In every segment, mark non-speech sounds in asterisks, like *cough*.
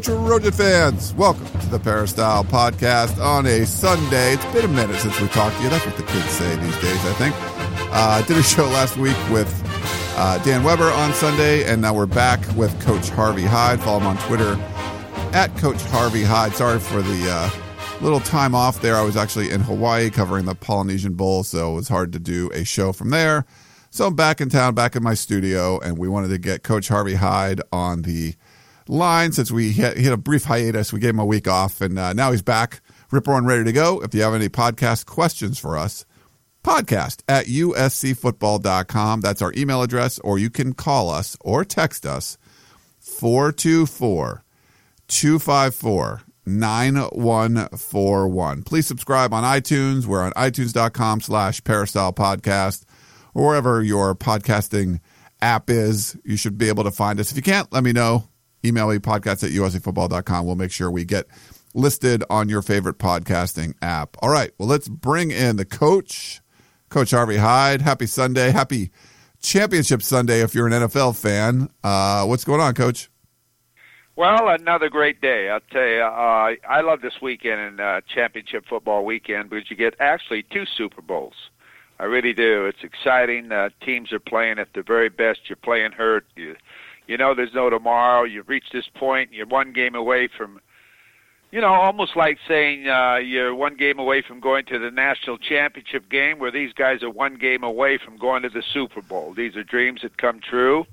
Trojan fans. Welcome to the Peristyle Podcast on a Sunday. It's been a minute since we talked to you. That's what the kids say these days, I think. Uh, did a *laughs* show last week with uh, Dan Weber on Sunday, and now we're back with Coach Harvey Hyde. Follow him on Twitter at Coach Harvey Hyde. Sorry for the uh, little time off there. I was actually in Hawaii covering the Polynesian Bowl, so it was hard to do a show from there. So I'm back in town, back in my studio, and we wanted to get Coach Harvey Hyde on the line since we hit, a brief hiatus. We gave him a week off, and uh, now he's back, ripper and ready to go. If you have any podcast questions for us, podcast at uscfootball.com. That's our email address, or you can call us or text us 424 254 9141. Please subscribe on iTunes. We're on itunes.com slash peristyle podcast or wherever your podcasting app is. You should be able to find us. If you can't, let me know email me podcast at uscfootball.com. We'll make sure we get listed on your favorite podcasting app. All right. Well, let's bring in the coach, Coach Harvey Hyde. Happy Sunday. Happy Championship Sunday if you're an NFL fan. Uh, what's going on, Coach? Well, another great day. I'll tell you, uh, I love this weekend and uh, championship football weekend because you get actually two Super Bowls. I really do. It's exciting. Uh, teams are playing at the very best. You're playing hurt. You you know there's no tomorrow. You've reached this point. You're one game away from, you know, almost like saying uh, you're one game away from going to the national championship game, where these guys are one game away from going to the Super Bowl. These are dreams that come true.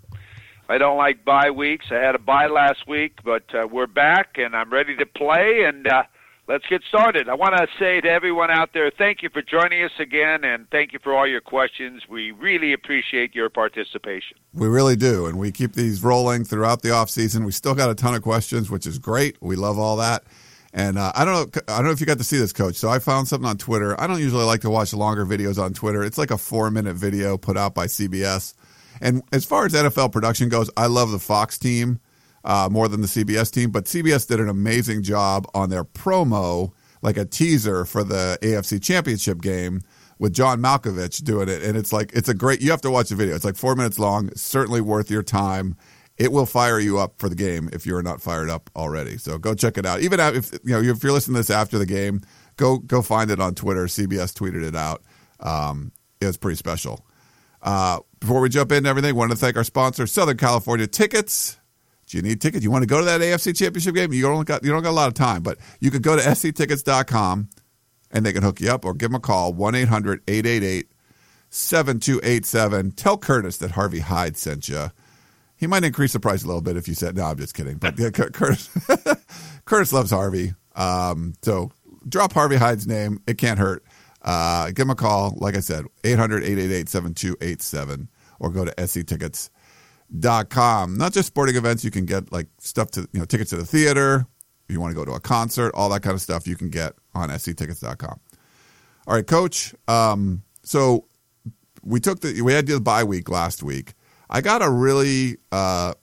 I don't like bye weeks. I had a bye last week, but uh, we're back and I'm ready to play. And uh, let's get started. I want to say to everyone out there, thank you for joining us again, and thank you for all your questions. We really appreciate your participation. We really do, and we keep these rolling throughout the off season. We still got a ton of questions, which is great. We love all that. And uh, I don't know, I don't know if you got to see this, Coach. So I found something on Twitter. I don't usually like to watch longer videos on Twitter. It's like a four-minute video put out by CBS. And as far as NFL production goes, I love the Fox team uh, more than the CBS team. But CBS did an amazing job on their promo, like a teaser for the AFC Championship game with John Malkovich doing it. And it's like, it's a great, you have to watch the video. It's like four minutes long, certainly worth your time. It will fire you up for the game if you're not fired up already. So go check it out. Even if, you know, if you're listening to this after the game, go, go find it on Twitter. CBS tweeted it out. Um, it was pretty special. Uh, before we jump into everything, I want to thank our sponsor, Southern California Tickets. Do you need tickets? You want to go to that AFC Championship game? You don't got you don't got a lot of time, but you could go to sctickets.com and they can hook you up or give them a call 1-800-888-7287. Tell Curtis that Harvey Hyde sent you. He might increase the price a little bit if you said, "No, I'm just kidding." But yeah, Curtis *laughs* Curtis loves Harvey. Um, so drop Harvey Hyde's name. It can't hurt. Uh, give him a call. Like I said, 800-888-7287 or go to sctickets.com dot com. Not just sporting events, you can get like stuff to you know tickets to the theater. If you want to go to a concert, all that kind of stuff you can get on sctickets.com. All right, coach. Um, so we took the we had the bye week last week. I got a really uh,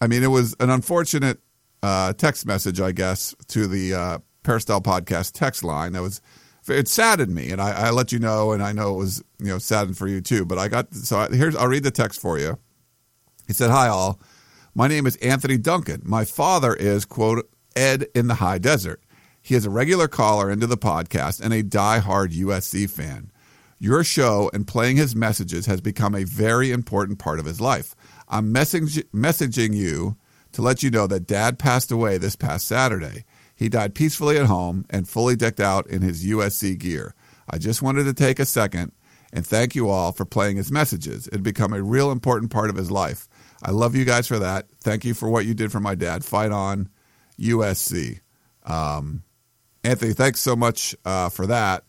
I mean it was an unfortunate uh, text message, I guess, to the uh, Peristyle podcast text line. That was it saddened me, and I, I let you know, and I know it was you know saddened for you too. But I got so here's I'll read the text for you. He said, Hi, all. My name is Anthony Duncan. My father is, quote, Ed in the high desert. He is a regular caller into the podcast and a die-hard USC fan. Your show and playing his messages has become a very important part of his life. I'm messaging you to let you know that dad passed away this past Saturday. He died peacefully at home and fully decked out in his USC gear. I just wanted to take a second and thank you all for playing his messages. It had become a real important part of his life. I love you guys for that. Thank you for what you did for my dad. Fight on, USC. Um, Anthony, thanks so much uh, for that.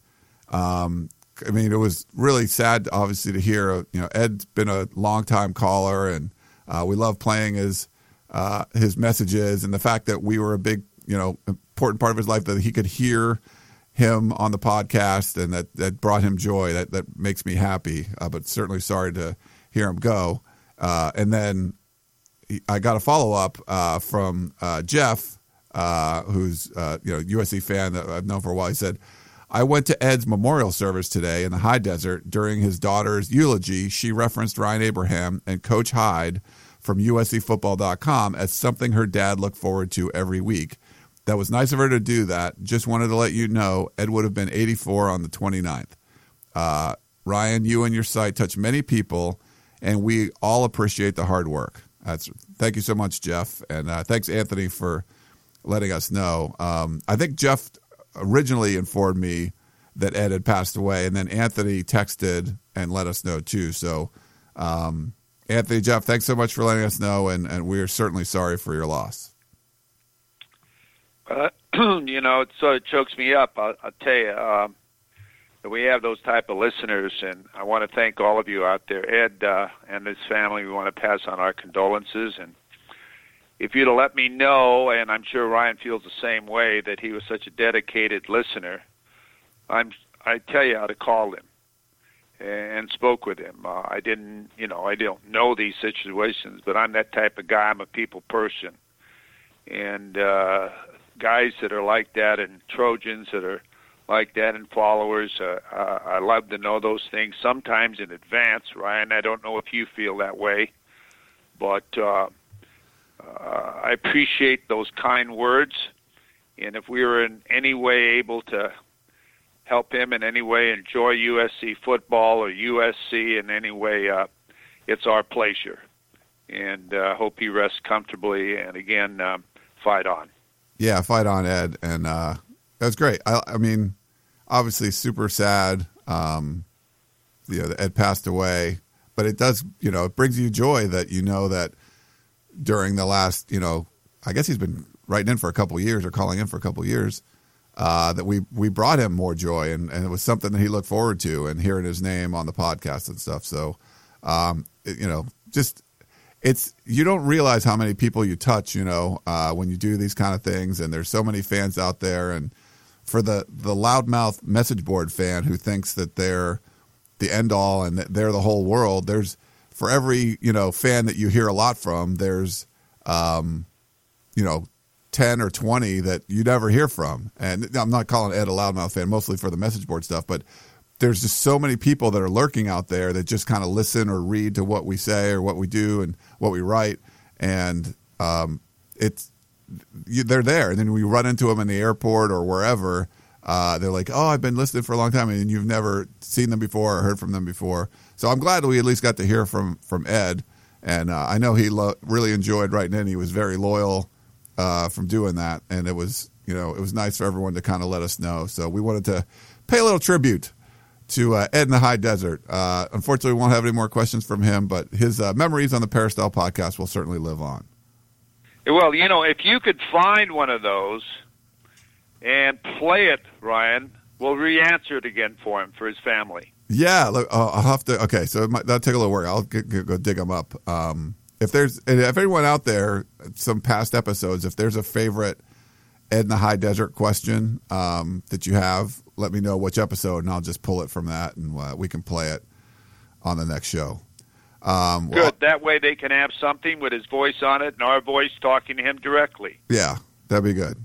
Um, I mean, it was really sad, obviously, to hear. You know, Ed's been a longtime caller, and uh, we love playing his uh, his messages, and the fact that we were a big, you know, important part of his life that he could hear him on the podcast, and that that brought him joy. That that makes me happy. Uh, but certainly sorry to hear him go. Uh, and then I got a follow up uh, from uh, Jeff, uh, who's uh, you know USC fan that I've known for a while. He said. I went to Ed's memorial service today in the high desert during his daughter's eulogy. She referenced Ryan Abraham and Coach Hyde from USCFootball.com as something her dad looked forward to every week. That was nice of her to do that. Just wanted to let you know Ed would have been 84 on the 29th. Uh, Ryan, you and your site touch many people, and we all appreciate the hard work. That's thank you so much, Jeff, and uh, thanks Anthony for letting us know. Um, I think Jeff originally informed me that Ed had passed away, and then Anthony texted and let us know too. So, um, Anthony, Jeff, thanks so much for letting us know, and, and we are certainly sorry for your loss. Uh, *clears throat* you know, it sort of chokes me up. I'll, I'll tell you, um, we have those type of listeners, and I want to thank all of you out there. Ed uh, and his family, we want to pass on our condolences and if you'd have let me know, and I'm sure Ryan feels the same way, that he was such a dedicated listener, I'm I tell you, I'd have called him and spoke with him. Uh, I didn't, you know, I don't know these situations, but I'm that type of guy. I'm a people person, and uh, guys that are like that, and Trojans that are like that, and followers. Uh, uh, I love to know those things sometimes in advance, Ryan. I don't know if you feel that way, but. Uh, uh, I appreciate those kind words, and if we were in any way able to help him in any way enjoy USC football or USC in any way, uh, it's our pleasure. And uh, hope he rests comfortably. And again, um, fight on. Yeah, fight on, Ed. And uh, that was great. I, I mean, obviously, super sad. Um, you know, Ed passed away, but it does, you know, it brings you joy that you know that during the last, you know, I guess he's been writing in for a couple years or calling in for a couple years. Uh, that we we brought him more joy, and, and it was something that he looked forward to, and hearing his name on the podcast and stuff. So, um, it, you know, just it's you don't realize how many people you touch, you know, uh, when you do these kind of things, and there's so many fans out there, and for the the loudmouth message board fan who thinks that they're the end all and that they're the whole world, there's for every you know fan that you hear a lot from, there's um, you know ten or twenty that you never hear from. And I'm not calling Ed a loudmouth fan, mostly for the message board stuff, but there's just so many people that are lurking out there that just kind of listen or read to what we say or what we do and what we write, and um, it's you, they're there. And then we run into them in the airport or wherever. Uh, they're like, "Oh, I've been listening for a long time," and you've never seen them before or heard from them before. So I'm glad that we at least got to hear from from Ed, and uh, I know he lo- really enjoyed writing in. He was very loyal uh, from doing that, and it was you know it was nice for everyone to kind of let us know. So we wanted to pay a little tribute to uh, Ed in the High Desert. Uh, unfortunately, we won't have any more questions from him, but his uh, memories on the Peristyle podcast will certainly live on. Well, you know, if you could find one of those and play it, Ryan, we'll re-answer it again for him for his family. Yeah, look, uh, I'll have to. Okay, so might, that'll take a little work. I'll get, get, go dig them up. Um, if there's if anyone out there, some past episodes, if there's a favorite Ed in the High Desert question um, that you have, let me know which episode, and I'll just pull it from that, and uh, we can play it on the next show. Um, Good. Well, that way they can have something with his voice on it and our voice talking to him directly. Yeah, that'd be good.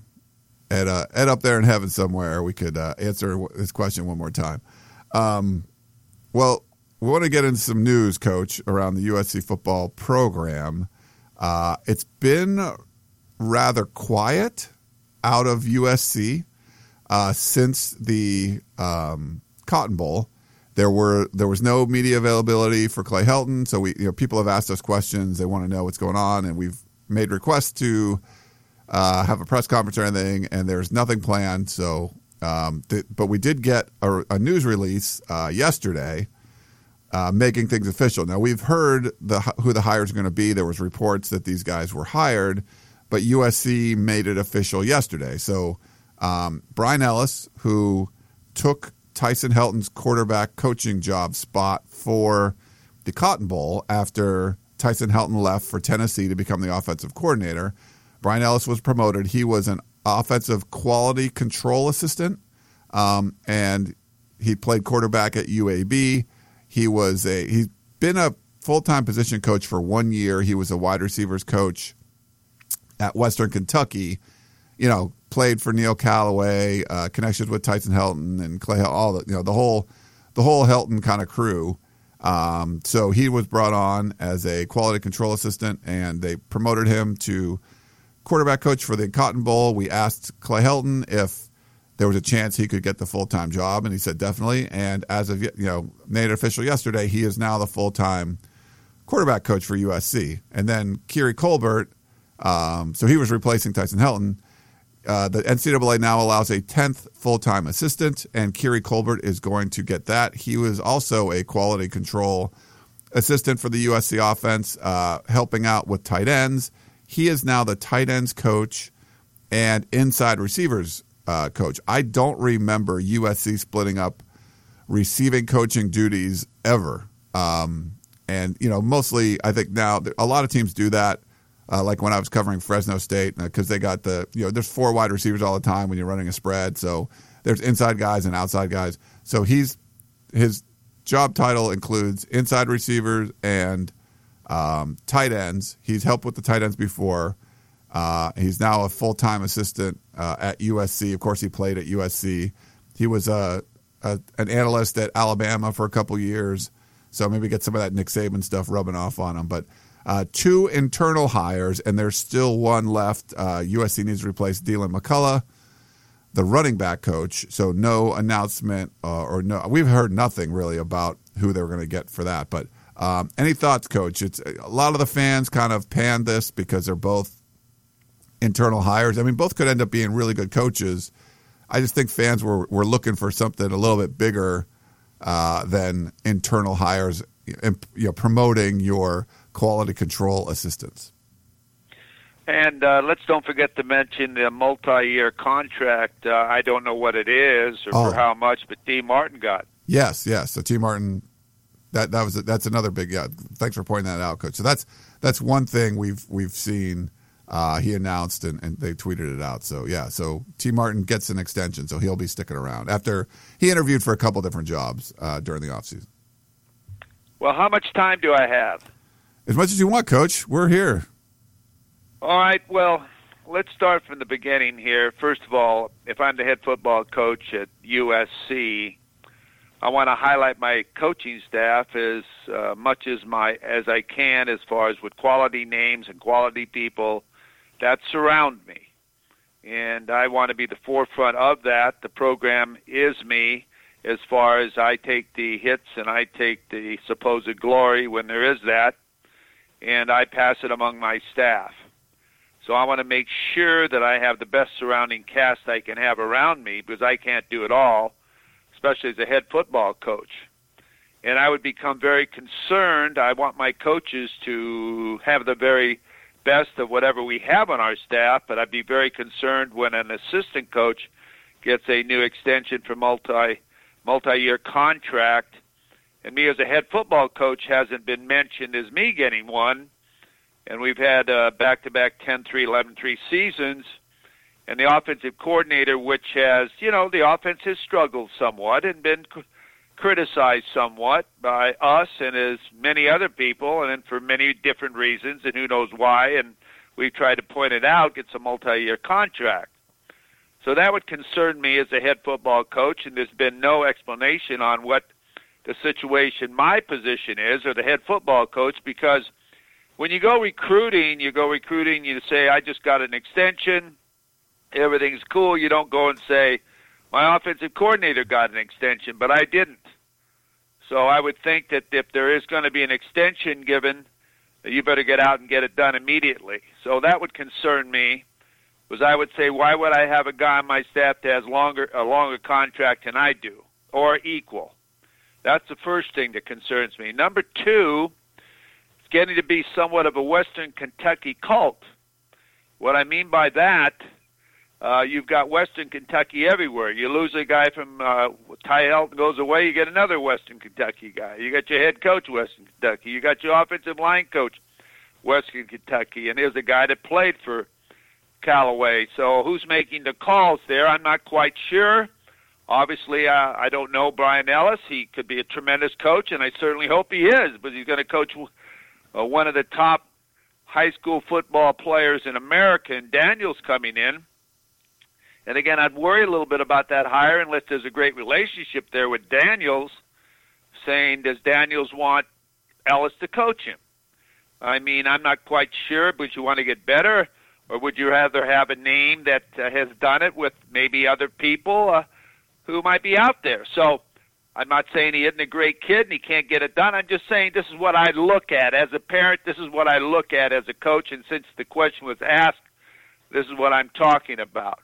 Ed, uh, Ed up there in heaven somewhere, we could uh, answer his question one more time. Um, well, we want to get into some news, Coach, around the USC football program. Uh, it's been rather quiet out of USC uh, since the um, Cotton Bowl. There were there was no media availability for Clay Helton, so we you know people have asked us questions. They want to know what's going on, and we've made requests to uh, have a press conference or anything, and there's nothing planned. So um, th- but we did get a, a news release uh, yesterday uh, making things official. Now we've heard the, who the hires are going to be. There was reports that these guys were hired, but USC made it official yesterday. So um, Bryan Ellis, who took Tyson Helton's quarterback coaching job spot for the Cotton Bowl after Tyson Helton left for Tennessee to become the offensive coordinator. Bryan Ellis was promoted. He was an offensive quality control assistant, um, and he played quarterback at UAB. He was a he's been a full time position coach for one year. He was a wide receivers coach at Western Kentucky. You know, played for Neil Callaway, uh, connections with Tyson Helton and Clay, all the you know the whole the whole Helton kind of crew. Um, so he was brought on as a quality control assistant, and they promoted him to quarterback coach for the Cotton Bowl. We asked Clay Helton if there was a chance he could get the full time job, and he said definitely. And as of you know, made it official yesterday, he is now the full time quarterback coach for USC. And then Keary Colbert, um, so he was replacing Tyson Helton. Uh, the NCAA now allows a 10th full time assistant, and Keary Colbert is going to get that. He was also a quality control assistant for the USC offense, uh, helping out with tight ends. He is now the tight ends coach and inside receivers uh, coach. I don't remember USC splitting up receiving coaching duties ever. Um, and, you know, mostly I think now a lot of teams do that uh, like when I was covering Fresno State, because uh, they got the you know there's four wide receivers all the time when you're running a spread, so there's inside guys and outside guys. So he's his job title includes inside receivers and um, tight ends. He's helped with the tight ends before. Uh, he's now a full time assistant uh, at USC. Of course, he played at USC. He was a, a, an analyst at Alabama for a couple years, so maybe get some of that Nick Saban stuff rubbing off on him. But uh, two internal hires, and there's still one left. Uh, USC needs to replace Deland McCullough, the running back coach. So no announcement uh, or no, we've heard nothing really about who they were going to get for that. But um, any thoughts, Coach? It's a lot of the fans kind of panned this because they're both internal hires. I mean, both could end up being really good coaches. I just think fans were were looking for something a little bit bigger uh, than internal hires and you know, promoting your quality control assistance. And uh, let's don't forget to mention the multi-year contract. Uh, I don't know what it is or oh. for how much, but Tee Martin got. Yes, yes. So Tee Martin, that that was that's another big. Yeah, thanks for pointing that out, Coach. So that's that's one thing we've we've seen. Uh, he announced and, and they tweeted it out. So yeah, so Tee Martin gets an extension, so he'll be sticking around after he interviewed for a couple different jobs uh, during the offseason. Well, how much time do I have? As much as you want, Coach. We're here. All right. Well, let's start from the beginning here. First of all, if I'm the head football coach at USC, I want to highlight my coaching staff as uh, much as my as I can, as far as with quality names and quality people that surround me, and I want to be the forefront of that. The program is me, as far as I take the hits and I take the supposed glory when there is that and I pass it among my staff. So I want to make sure that I have the best surrounding cast I can have around me because I can't do it all, especially as a head football coach. And I would become very concerned. I want my coaches to have the very best of whatever we have on our staff, but I'd be very concerned when an assistant coach gets a new extension for multi multi-year contract and me as a head football coach hasn't been mentioned as me getting one. And we've had uh, back-to-back 10-3, 11-3 seasons. And the offensive coordinator, which has, you know, the offense has struggled somewhat and been criticized somewhat by us and as many other people, and for many different reasons, and who knows why. And we've tried to point it out. Gets a multi-year contract. So that would concern me as a head football coach, and there's been no explanation on what the situation my position is or the head football coach because when you go recruiting, you go recruiting, you say, I just got an extension, everything's cool. You don't go and say, my offensive coordinator got an extension, but I didn't. So I would think that if there is going to be an extension given, you better get out and get it done immediately. So that would concern me. Was I would say, why would I have a guy on my staff that has longer a longer contract than I do, or equal? That's the first thing that concerns me. Number two, it's getting to be somewhat of a Western Kentucky cult. What I mean by that, uh, you've got Western Kentucky everywhere. You lose a guy from uh, Ty Helton goes away, you get another Western Kentucky guy. You got your head coach, Western Kentucky. You got your offensive line coach, Western Kentucky. And there's a guy that played for Callaway. So who's making the calls there? I'm not quite sure. Obviously, uh, I don't know Bryan Ellis. He could be a tremendous coach, and I certainly hope he is. But he's going to coach uh, one of the top high school football players in America, and Daniels coming in. And again, I'd worry a little bit about that hire unless there's a great relationship there with Daniels, saying, does Daniels want Ellis to coach him? I mean, I'm not quite sure, but you want to get better, or would you rather have a name that uh, has done it with maybe other people uh, who might be out there? So I'm not saying he isn't a great kid and he can't get it done. I'm just saying this is what I look at as a parent. This is what I look at as a coach. And since the question was asked, this is what I'm talking about.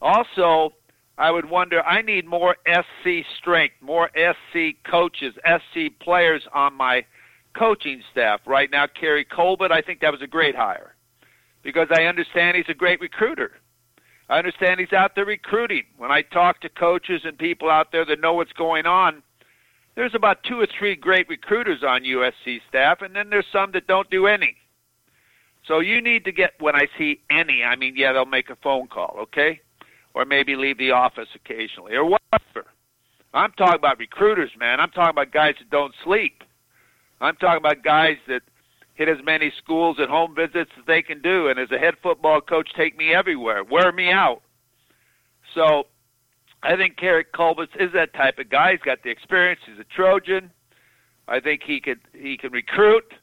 Also, I would wonder, I need more SC strength, more SC coaches, SC players on my coaching staff. Right now, Keary Colbert, I think that was a great hire because I understand he's a great recruiter. I understand he's out there recruiting. When I talk to coaches and people out there that know what's going on, there's about two or three great recruiters on USC staff, and then there's some that don't do any. So you need to get, when I see any, I mean, yeah, they'll make a phone call, okay? Or maybe leave the office occasionally, or whatever. I'm talking about recruiters, man. I'm talking about guys that don't sleep. I'm talking about guys that hit as many schools and home visits as they can do. And as a head football coach, take me everywhere, wear me out. So I think Keary Colbert is that type of guy. He's got the experience. He's a Trojan. I think he could he can recruit.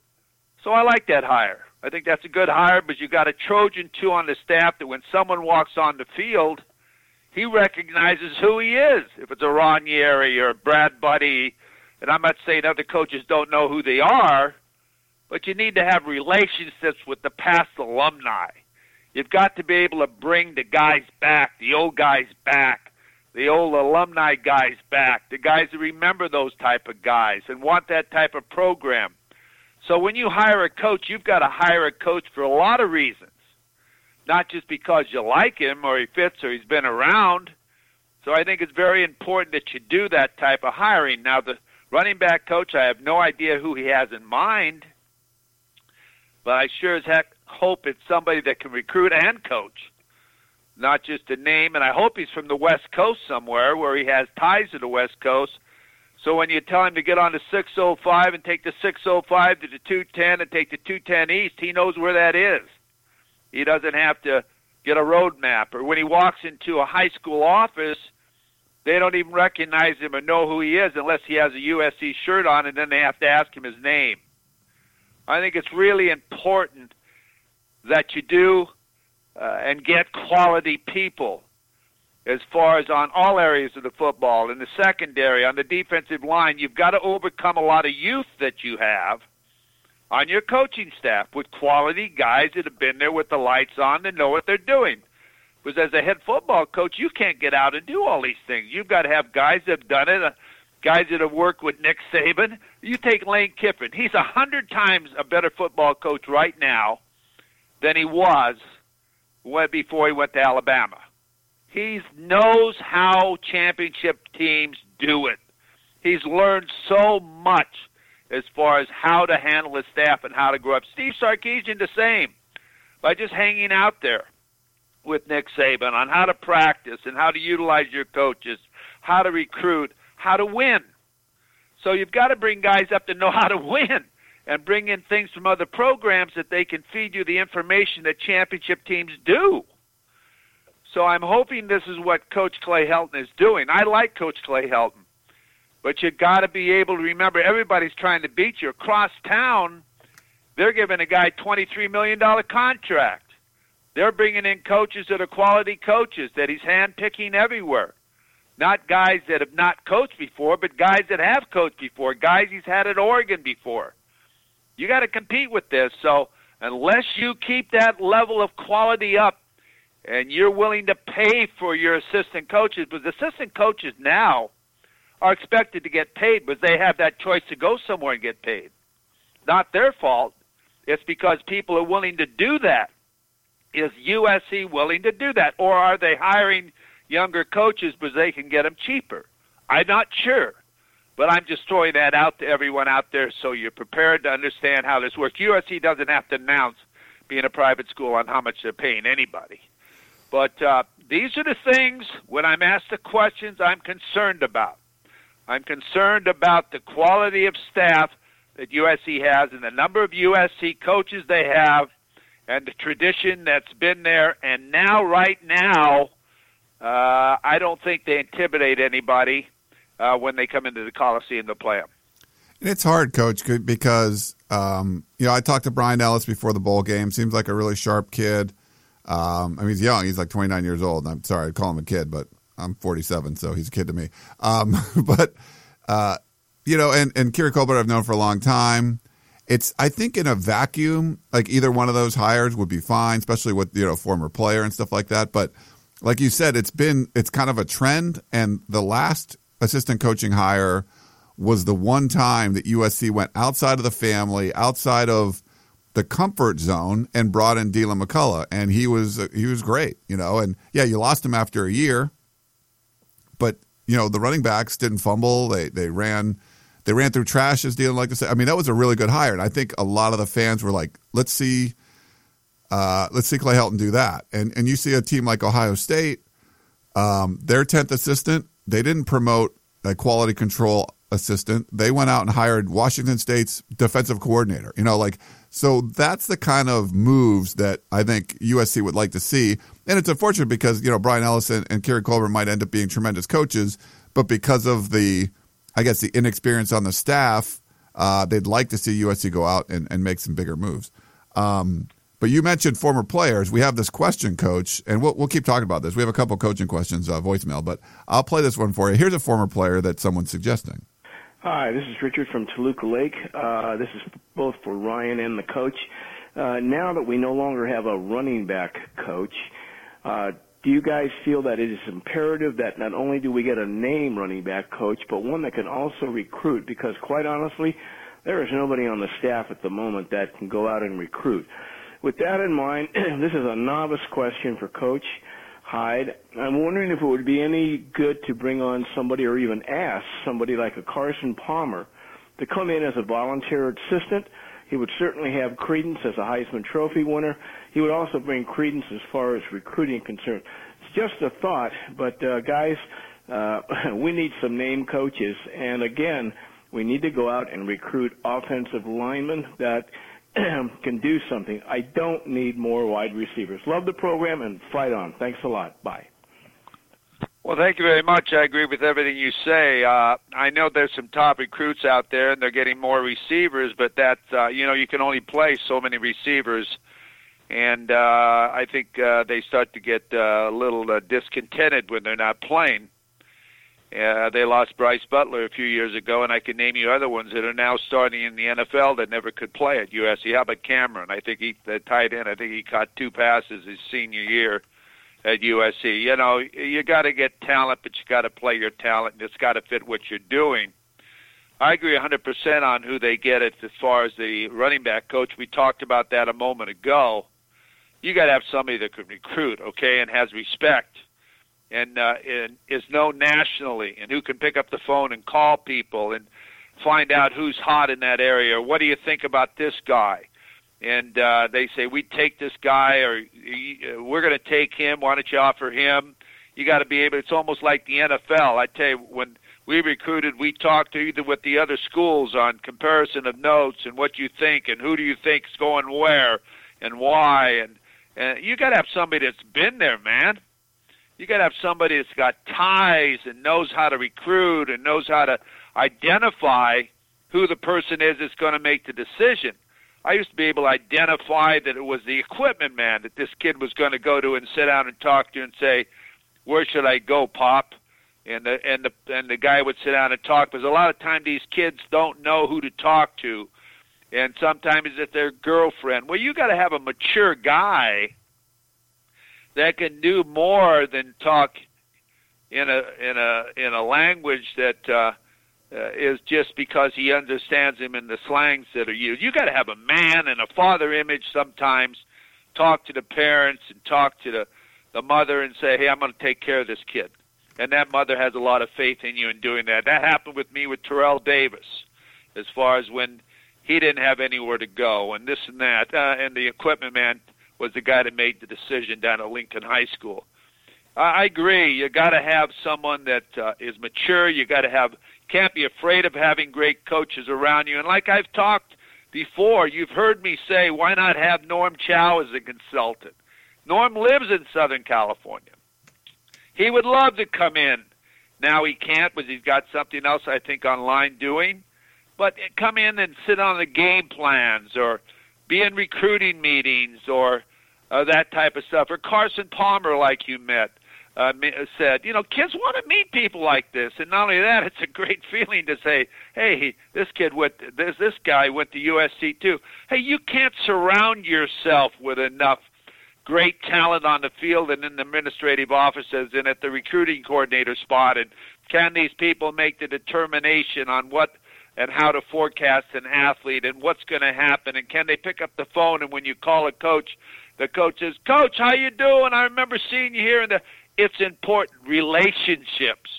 So I like that hire. I think that's a good hire, but you got a Trojan too on the staff that when someone walks on the field, he recognizes who he is. If it's a Ron Yary or Brad Budde, and I'm not saying other coaches don't know who they are, but you need to have relationships with the past alumni. You've got to be able to bring the guys back, the old guys back, the old alumni guys back, the guys that remember those type of guys and want that type of program. So when you hire a coach, you've got to hire a coach for a lot of reasons. Not just because you like him or he fits or he's been around. So I think it's very important that you do that type of hiring. Now the running back coach, I have no idea who he has in mind but I sure as heck hope it's somebody that can recruit and coach, not just a name. And I hope he's from the West Coast somewhere where he has ties to the West Coast. So when you tell him to get on the 605 and take the 605 to the 210 and take the 210 east, he knows where that is. He doesn't have to get a road map. Or when he walks into a high school office, they don't even recognize him or know who he is unless he has a USC shirt on, and then they have to ask him his name. I think it's really important that you do uh, and get quality people as far as on all areas of the football. In the secondary, on the defensive line, you've got to overcome a lot of youth that you have on your coaching staff with quality guys that have been there with the lights on and know what they're doing. Because as a head football coach, you can't get out and do all these things. You've got to have guys that have done it. Guys that have worked with Nick Saban. You take Lane Kiffin. He's a hundred times a better football coach right now than he was when, before he went to Alabama. He knows how championship teams do it. He's learned so much as far as how to handle his staff and how to grow up. Steve Sarkisian, the same, by just hanging out there with Nick Saban on how to practice and how to utilize your coaches, how to recruit, how to win. So you've got to bring guys up to know how to win and bring in things from other programs that they can feed you the information that championship teams do. So I'm hoping this is what Coach Clay Helton is doing. I like Coach Clay Helton. But you've got to be able to remember everybody's trying to beat you across town. They're giving a guy $23 million contract. They're bringing in coaches that are quality coaches that he's handpicking everywhere. Not guys that have not coached before, but guys that have coached before, guys he's had at Oregon before. You got to compete with this. So unless you keep that level of quality up and you're willing to pay for your assistant coaches, because assistant coaches now are expected to get paid because they have that choice to go somewhere and get paid. Not their fault. It's because people are willing to do that. Is USC willing to do that? Or are they hiring – younger coaches because they can get them cheaper. I'm not sure, but I'm just throwing that out to everyone out there so you're prepared to understand how this works. USC doesn't have to announce being a private school on how much they're paying anybody. But uh, these are the things when I'm asked the questions I'm concerned about. I'm concerned about the quality of staff that USC has and the number of USC coaches they have and the tradition that's been there. And now, right now, uh, I don't think they intimidate anybody uh, when they come into the Coliseum to play them. And It's hard, Coach, because um, you know I talked to Bryan Ellis before the bowl game. Seems like a really sharp kid. Um, I mean, he's young. He's like 29 years old. I'm sorry, I call him a kid, but I'm 47, so he's a kid to me. Um, *laughs* but uh, you know, and and Keary Colbert I've known for a long time. It's I think in a vacuum, like either one of those hires would be fine, especially with you know former player and stuff like that. But like you said, it's been it's kind of a trend, and the last assistant coaching hire was the one time that USC went outside of the family, outside of the comfort zone, and brought in Deland McCullough, and he was he was great, you know. And yeah, you lost him after a year, but you know the running backs didn't fumble. They they ran they ran through trash, as Deland like to say. I mean, that was a really good hire, and I think a lot of the fans were like, "Let's see, uh, let's see Clay Helton do that." And and you see a team like Ohio State, um, their tenth assistant, they didn't promote a quality control assistant. They went out and hired Washington State's defensive coordinator. You know, like so that's the kind of moves that I think USC would like to see. And it's unfortunate because you know Brian Ellison and Keary Colbert might end up being tremendous coaches, but because of the I guess the inexperience on the staff, uh, they'd like to see USC go out and, and make some bigger moves. Um, but you mentioned former players. We have this question, Coach, and we'll, we'll keep talking about this. We have a couple coaching questions, uh, voicemail, but I'll play this one for you. Here's a former player that someone's suggesting. Hi, this is Richard from Toluca Lake. Uh, this is both for Ryan and the coach. Uh, now that we no longer have a running back coach, uh, do you guys feel that it is imperative that not only do we get a name running back coach, but one that can also recruit? Because quite honestly, there is nobody on the staff at the moment that can go out and recruit. With that in mind, *clears throat* this is a novice question for Coach Hyde. I'm wondering if it would be any good to bring on somebody or even ask somebody like a Carson Palmer to come in as a volunteer assistant. He would certainly have credence as a Heisman Trophy winner he would also bring credence as far as recruiting concerned. It's just a thought, but uh, guys, uh, *laughs* we need some name coaches, and again, we need to go out and recruit offensive linemen that *clears throat* can do something. I don't need more wide receivers. Love the program and fight on. Thanks a lot. Bye. Well, thank you very much. I agree with everything you say. Uh, I know there's some top recruits out there, and they're getting more receivers, but that uh, you know you can only play so many receivers and uh, I think uh, they start to get uh, a little uh, discontented when they're not playing. Uh, they lost Brice Butler a few years ago, and I can name you other ones that are now starting in the NFL that never could play at USC. How about Cameron? I think he the tight end. I think he caught two passes his senior year at USC. You know, you got to get talent, but you got to play your talent, and it's got to fit what you're doing. I agree 100% on who they get it as far as the running back coach. We talked about that a moment ago you got to have somebody that can recruit, okay, and has respect, and uh, and is known nationally, and who can pick up the phone and call people and find out who's hot in that area. What do you think about this guy? And uh, they say we take this guy, or we're going to take him. Why don't you offer him? You got to be able. It's almost like the NFL. I tell you when we recruited, we talked to either with the other schools on comparison of notes and what you think and who do you think is going where and why and and you got to have somebody that's been there, man. You got to have somebody that's got ties and knows how to recruit and knows how to identify who the person is that's going to make the decision. I used to be able to identify that it was the equipment man that this kid was going to go to and sit down and talk to and say, "Where should I go, Pop?" And the and the and the guy would sit down and talk because a lot of time these kids don't know who to talk to and sometimes it's their girlfriend. Well, you got to have a mature guy that can do more than talk in a in a in a language that uh, uh, is just because he understands him in the slangs that are used. You got to have a man and a father image sometimes. Talk to the parents and talk to the the mother and say, "Hey, I'm going to take care of this kid." And that mother has a lot of faith in you in doing that. That happened with me with Terrell Davis, as far as when he didn't have anywhere to go, and this and that. Uh, and the equipment man was the guy that made the decision down at Lincoln High School. I agree. You got to have someone that uh, is mature. You got to have can't be afraid of having great coaches around you. And like I've talked before, you've heard me say, why not have Norm Chow as a consultant? Norm lives in Southern California. He would love to come in. Now he can't because he's got something else I think online doing. But come in and sit on the game plans or be in recruiting meetings or uh, that type of stuff. Or Carson Palmer, like you met, uh, said, you know, kids want to meet people like this, and not only that, *laughs* it's a great feeling to say, hey, this kid went, this this guy went to USC too. Hey, you can't surround yourself with enough great talent on the field and in the administrative offices and at the recruiting coordinator spot. And can these people make the determination on what and how to forecast an athlete and what's going to happen? And can they pick up the phone and when you call a coach, the coach says, "Coach, how you doing? I remember seeing you here." And the it's important relationships,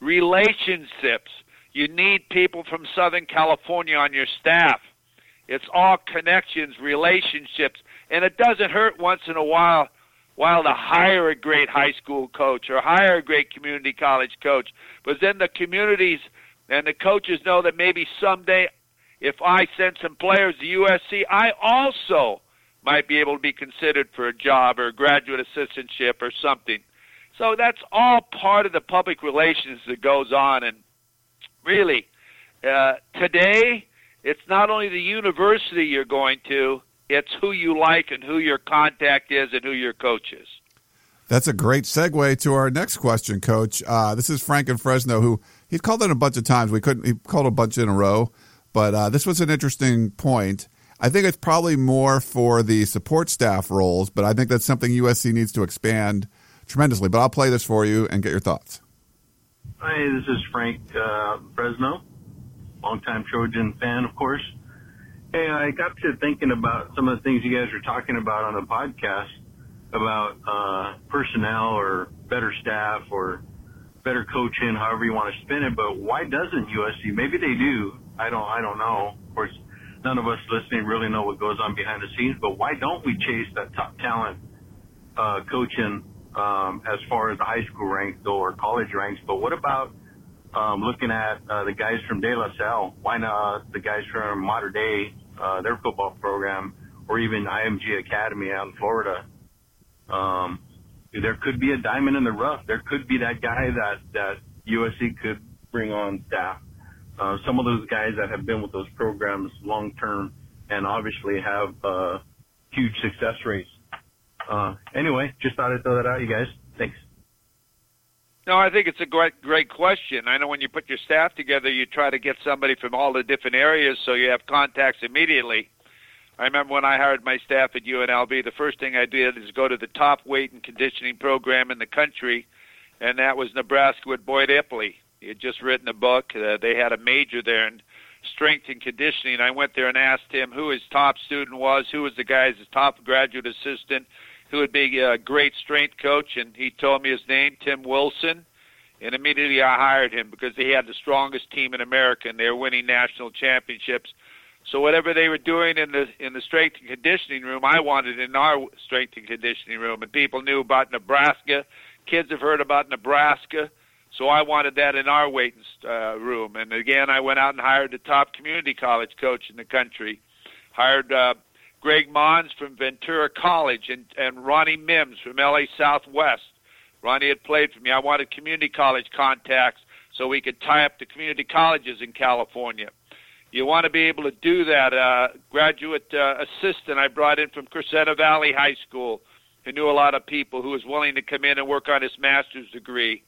relationships. You need people from Southern California on your staff. It's all connections, relationships, and it doesn't hurt once in a while while to hire a great high school coach or hire a great community college coach. But then the communities and the coaches know that maybe someday if I send some players to USC, I also might be able to be considered for a job or a graduate assistantship or something. So that's all part of the public relations that goes on. And really, uh, today, it's not only the university you're going to, it's who you like and who your contact is and who your coach is. That's a great segue to our next question, Coach. Uh, this is Frank in Fresno, who he's called in a bunch of times. We couldn't. He called a bunch in a row, but uh, this was an interesting point. I think it's probably more for the support staff roles, but I think that's something USC needs to expand tremendously. But I'll play this for you and get your thoughts. Hi, this is Frank uh, Fresno, longtime Trojan fan, of course. Hey, I got to thinking about some of the things you guys were talking about on the podcast about uh, personnel or better staff or better coaching, however you want to spin it. But why doesn't USC? Maybe they do. I don't. I don't know. Of course, none of us listening really know what goes on behind the scenes. But why don't we chase that top talent uh, coaching um, as far as the high school ranks go or college ranks? But what about um, looking at uh, the guys from De La Salle? Why not the guys from Mater Dei uh, their football program, or even IMG Academy out in Florida. Um, there could be a diamond in the rough. There could be that guy that that USC could bring on staff. Uh, some of those guys that have been with those programs long term and obviously have uh, huge success rates. Uh, anyway, just thought I'd throw that out, you guys. Thanks. No, I think it's a great great question. I know when you put your staff together, you try to get somebody from all the different areas so you have contacts immediately. I remember when I hired my staff at UNLV, the first thing I did is go to the top weight and conditioning program in the country, and that was Nebraska with Boyd Epley. He had just written a book. Uh, they had a major there in strength and conditioning. I went there and asked him who his top student was, who was the guy's top graduate assistant, who would be a great strength coach, and he told me his name, Tim Wilson. And immediately I hired him because he had the strongest team in America, and they were winning national championships. So whatever they were doing in the in the strength and conditioning room, I wanted in our strength and conditioning room. And people knew about Nebraska. Kids have heard about Nebraska. So I wanted that in our weight uh, room. And again, I went out and hired the top community college coach in the country. Hired uh, Greg Mons from Ventura College, and, and Ronnie Mims from LA Southwest. Ronnie had played for me. I wanted community college contacts so we could tie up the community colleges in California. You want to be able to do that. Uh, graduate uh, assistant I brought in from Crescenta Valley High School, who knew a lot of people, who was willing to come in and work on his master's degree.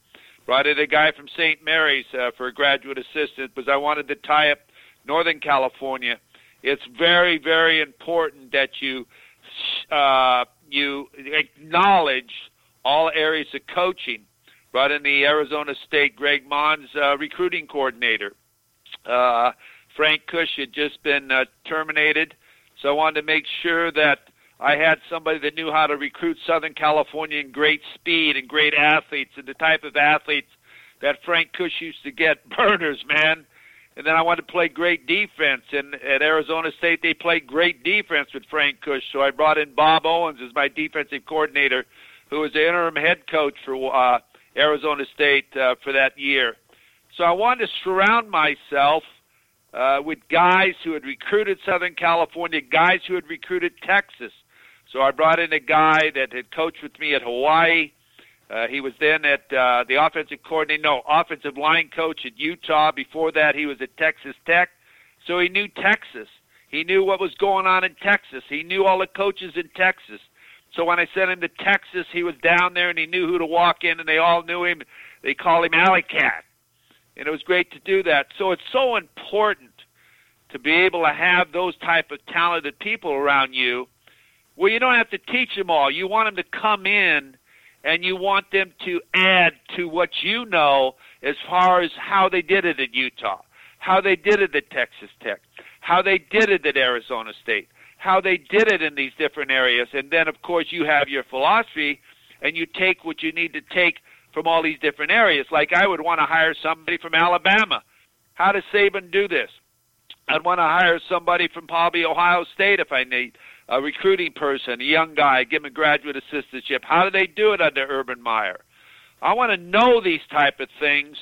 Brought in a guy from St. Mary's uh, for a graduate assistant because I wanted to tie up Northern California it's very, very important that you uh, you acknowledge all areas of coaching. Brought in the Arizona State Greg Mons uh, recruiting coordinator. Uh, Frank Kush had just been uh, terminated, so I wanted to make sure that I had somebody that knew how to recruit Southern California in great speed and great athletes and the type of athletes that Frank Kush used to get *laughs* burners, man and then I wanted to play great defense. And at Arizona State, they played great defense with Frank Kush, so I brought in Bob Owens as my defensive coordinator, who was the interim head coach for uh, Arizona State uh, for that year. So I wanted to surround myself uh, with guys who had recruited Southern California, guys who had recruited Texas. So I brought in a guy that had coached with me at Hawaii. Uh, he was then at uh, the offensive coordinator, no, offensive line coach at Utah. Before that, he was at Texas Tech. So he knew Texas. He knew what was going on in Texas. He knew all the coaches in Texas. So when I sent him to Texas, he was down there and he knew who to walk in, and they all knew him. They call him Alley Cat, and it was great to do that. So it's so important to be able to have those type of talented people around you, where you don't have to teach them all. You want them to come in and you want them to add to what you know as far as how they did it at Utah, how they did it at Texas Tech, how they did it at Arizona State, how they did it in these different areas. And then, of course, you have your philosophy and you take what you need to take from all these different areas. Like I would want to hire somebody from Alabama. How does Saban do this? I'd want to hire somebody from probably Ohio State if I need a recruiting person, a young guy, give him a graduate assistantship. How do they do it under Urban Meyer? I want to know these type of things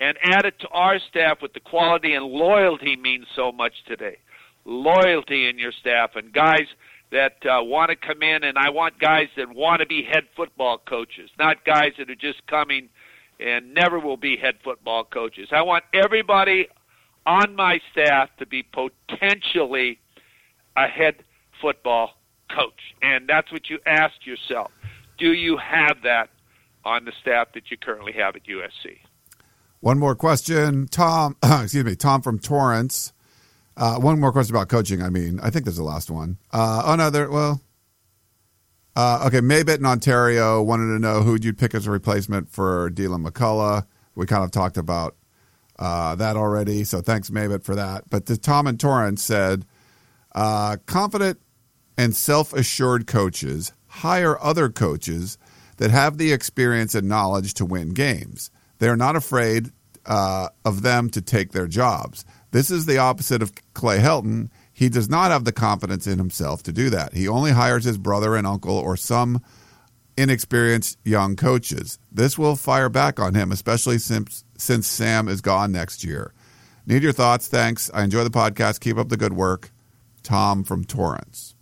and add it to our staff with the quality and loyalty means so much today. Loyalty in your staff and guys that uh, want to come in, and I want guys that want to be head football coaches, not guys that are just coming and never will be head football coaches. I want everybody on my staff to be potentially a head football coach. And that's what you ask yourself. Do you have that on the staff that you currently have at USC? One more question. Tom, *clears throat* excuse me, Tom from Torrance. Uh, one more question about coaching. I mean, I think there's the last one. Uh, oh, no, there, well, uh, okay, Maybit in Ontario wanted to know who you'd pick as a replacement for Deland McCullough. We kind of talked about uh, that already, so thanks, Maybit, for that. But the Tom and Torrance said, uh, confident and self assured coaches hire other coaches that have the experience and knowledge to win games. They're not afraid uh, of them to take their jobs. This is the opposite of Clay Helton. He does not have the confidence in himself to do that. He only hires his brother and uncle or some inexperienced young coaches. This will fire back on him, especially since, since Sam is gone next year. Need your thoughts. Thanks. I enjoy the podcast. Keep up the good work. Tom from Torrance.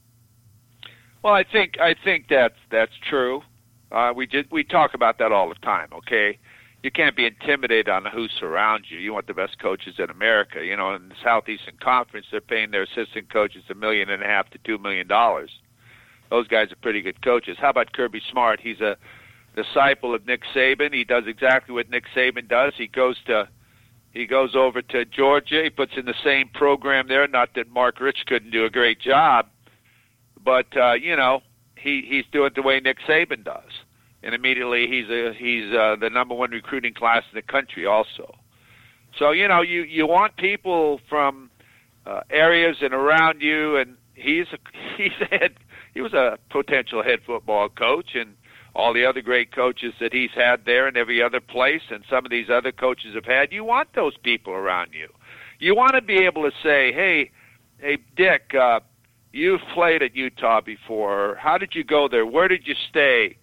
Well, I think I think that's that's true. Uh, we did we talk about that all the time. Okay, you can't be intimidated on who surrounds you. You want the best coaches in America. You know, in the Southeastern Conference, they're paying their assistant coaches a million and a half to two million dollars. Those guys are pretty good coaches. How about Kirby Smart? He's a disciple of Nick Saban. He does exactly what Nick Saban does. He goes to he goes over to Georgia. He puts in the same program there. Not that Mark Richt couldn't do a great job, but uh, you know he he's doing it the way Nick Saban does, and immediately he's a he's uh, the number one recruiting class in the country also. So you know you you want people from uh, areas and around you, and he's a, *laughs* he's a head, he was a potential head football coach, and all the other great coaches that he's had there and every other place, and some of these other coaches have had. You want those people around you. You want to be able to say, hey, hey, Dick. Uh, You've played at Utah before. How did you go there? Where did you stay?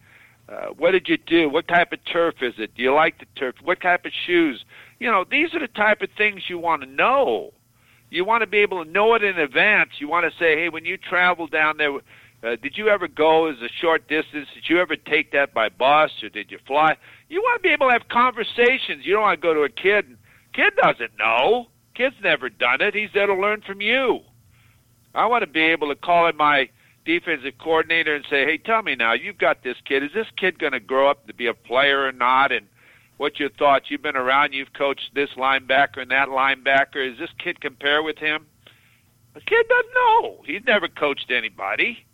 Uh, what did you do? What type of turf is it? Do you like the turf? What type of shoes? You know, these are the type of things you want to know. You want to be able to know it in advance. You want to say, hey, when you travel down there, uh, did you ever go as a short distance? Did you ever take that by bus or did you fly? You want to be able to have conversations. You don't want to go to a kid. Kid doesn't know. Kid's never done it. He's there to learn from you. I want to be able to call in my defensive coordinator and say, "Hey, tell me now, you've got this kid. Is this kid going to grow up to be a player or not?" And what's your thoughts? You've been around. You've coached this linebacker and that linebacker. Is this kid compare with him? The kid doesn't know. He's never coached anybody.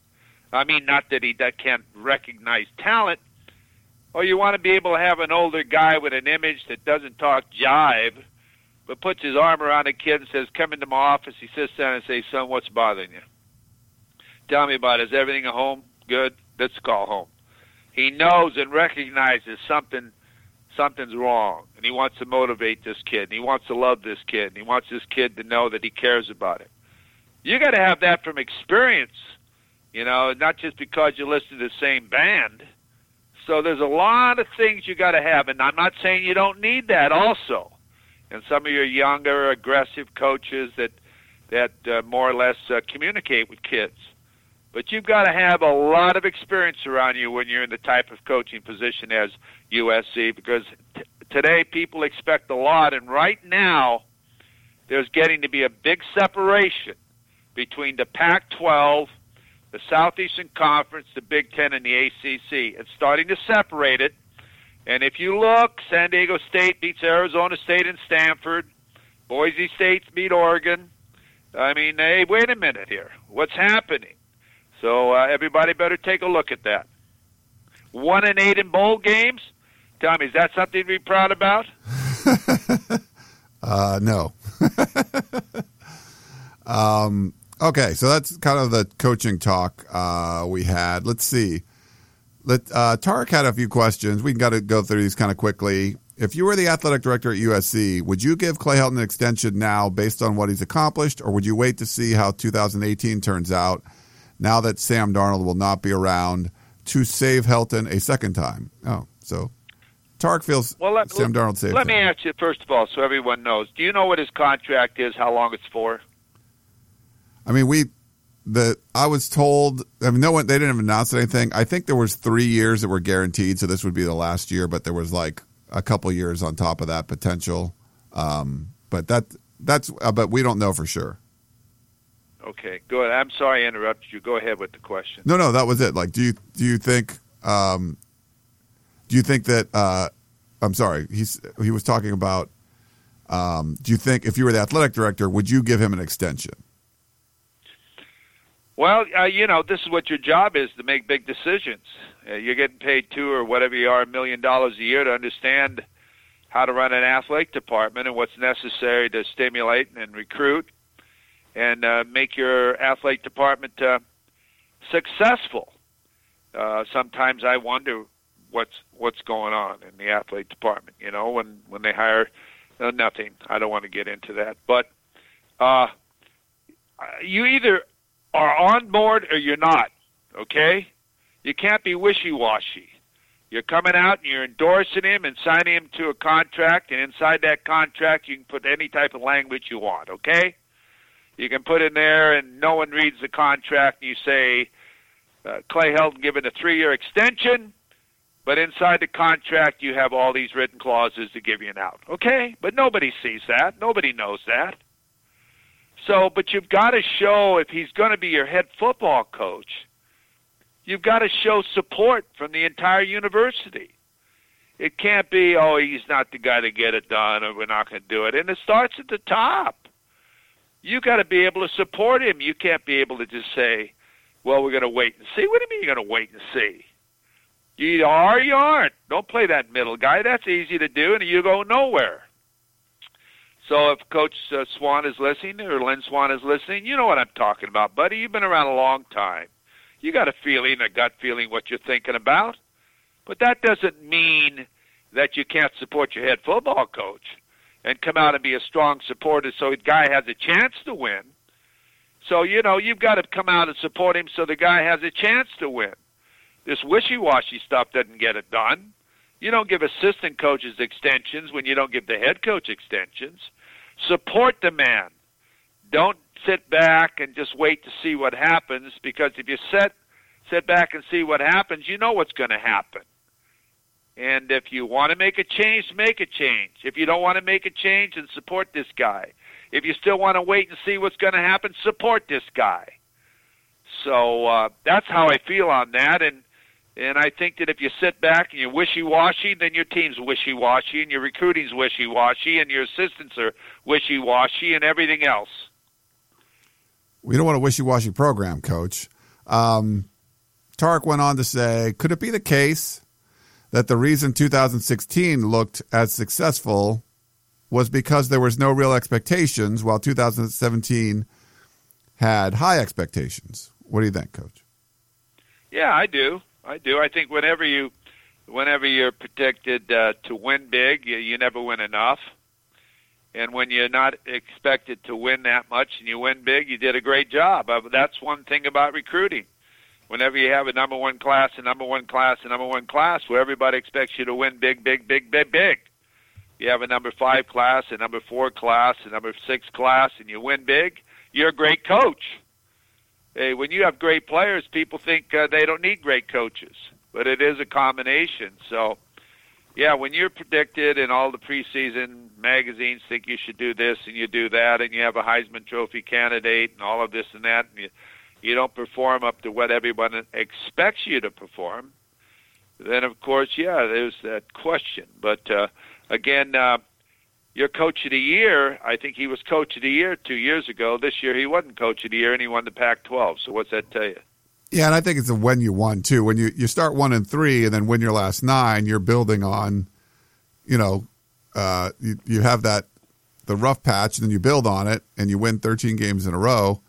I mean, not that he can't recognize talent. Or you want to be able to have an older guy with an image that doesn't talk jive but puts his arm around a kid and says, "Come into my office." He sits down and says, "Son, what's bothering you? Tell me about it. Is everything at home good? Let's call home." He knows and recognizes something something's wrong, and he wants to motivate this kid, and he wants to love this kid, and he wants this kid to know that he cares about it. You got to have that from experience, you know, not just because you listen to the same band. So there's a lot of things you got to have, and I'm not saying you don't need that also. And some of your younger, aggressive coaches that that uh, more or less uh, communicate with kids. But you've got to have a lot of experience around you when you're in the type of coaching position as USC, because t- today people expect a lot, and right now there's getting to be a big separation between the Pac-12 the Southeastern Conference, the Big Ten, and the ACC. It's starting to separate it. And if you look, San Diego State beats Arizona State and Stanford. Boise State beat Oregon. I mean, hey, wait a minute here. What's happening? So uh, everybody better take a look at that. One and eight in bowl games. Tommy, is that something to be proud about? *laughs* uh, no. *laughs* um, Okay, so that's kind of the coaching talk uh, we had. Let's see. Let uh, Tarek had a few questions. We got to go through these kind of quickly. If you were the athletic director at USC, would you give Clay Helton an extension now based on what he's accomplished, or would you wait to see how 2018 turns out now that Sam Darnold will not be around to save Helton a second time? Oh, so Tarek feels well, let, Sam Darnold saved Let him. me ask you, first of all, so everyone knows, do you know what his contract is, how long it's for? I mean, we the I was told. I mean, no one they didn't announce anything. I think there was three years that were guaranteed, so this would be the last year. But there was like a couple years on top of that potential. Um, but that that's uh, but we don't know for sure. Okay, good. I'm sorry I interrupted you. Go ahead with the question. No, no, that was it. Like, do you do you think um, do you think that uh, I'm sorry he's he was talking about um, do you think if you were the athletic director would you give him an extension? Well, uh, you know, this is what your job is to make big decisions. Uh, you're getting paid two or whatever you are, a million dollars a year to understand how to run an athletic department and what's necessary to stimulate and recruit and uh, make your athletic department uh, successful. Uh, sometimes I wonder what's what's going on in the athlete department. You know, when when they hire uh, nothing. I don't want to get into that, but uh, you either are on board or you're not. Okay? You can't be wishy washy. You're coming out and you're endorsing him and signing him to a contract, and inside that contract, you can put any type of language you want, okay? You can put in there, and no one reads the contract, and you say, uh, Clay Helton given a three year extension, but inside the contract, you have all these written clauses to give you an out, okay? But nobody sees that. Nobody knows that. So, but you've got to show if he's going to be your head football coach, you've got to show support from the entire university. It can't be, oh, he's not the guy to get it done, or we're not going to do it. And it starts at the top. You've got to be able to support him. You can't be able to just say, well, we're going to wait and see. What do you mean you're going to wait and see? You either are or you aren't. Don't play that middle guy. That's easy to do, and you go nowhere. So if Coach uh, Swann is listening or Lynn Swann is listening, you know what I'm talking about, buddy. You've been around a long time. You got a feeling, a gut feeling what you're thinking about. But that doesn't mean that you can't support your head football coach and come out and be a strong supporter so the guy has a chance to win. So, you know, you've got to come out and support him so the guy has a chance to win. This wishy-washy stuff doesn't get it done. You don't give assistant coaches extensions when you don't give the head coach extensions. Support the man. Don't sit back and just wait to see what happens because if you sit sit back and see what happens, you know what's going to happen. And if you want to make a change, make a change. If you don't want to make a change, then support this guy. If you still want to wait and see what's going to happen, support this guy. So uh, that's how I feel on that. And and I think that if you sit back and you're wishy-washy, then your team's wishy-washy, and your recruiting's wishy-washy, and your assistants are wishy-washy, and everything else. We don't want a wishy-washy program, Coach. Um, Tarek went on to say, could it be the case that the reason 2016 looked as successful was because there was no real expectations, while 2017 had high expectations? What do you think, Coach? Yeah, I do. I do. I think whenever you whenever you're predicted uh, to win big, you, you never win enough. And when you're not expected to win that much and you win big, you did a great job. Uh, that's one thing about recruiting. Whenever you have a number one class, a number one class, a number one class, where everybody expects you to win big, big, big, big, big. You have a number five class, a number four class, a number six class, and you win big. You're a great coach. Hey, when you have great players, people think uh, they don't need great coaches, but it is a combination. So yeah, when you're predicted and all the preseason magazines think you should do this and you do that, and you have a Heisman Trophy candidate and all of this and that, and you, you don't perform up to what everyone expects you to perform, then of course, yeah, there's that question. But uh, again, uh, your coach of the year, I think he was coach of the year two years ago. This year he wasn't coach of the year, and he won the Pac-12. So what's that tell you? Yeah, and I think it's a when you won too. When you you start one and three, and then win your last nine, you're building on, you know, uh, you you have that the rough patch, and then you build on it, and you win 13 games in a row.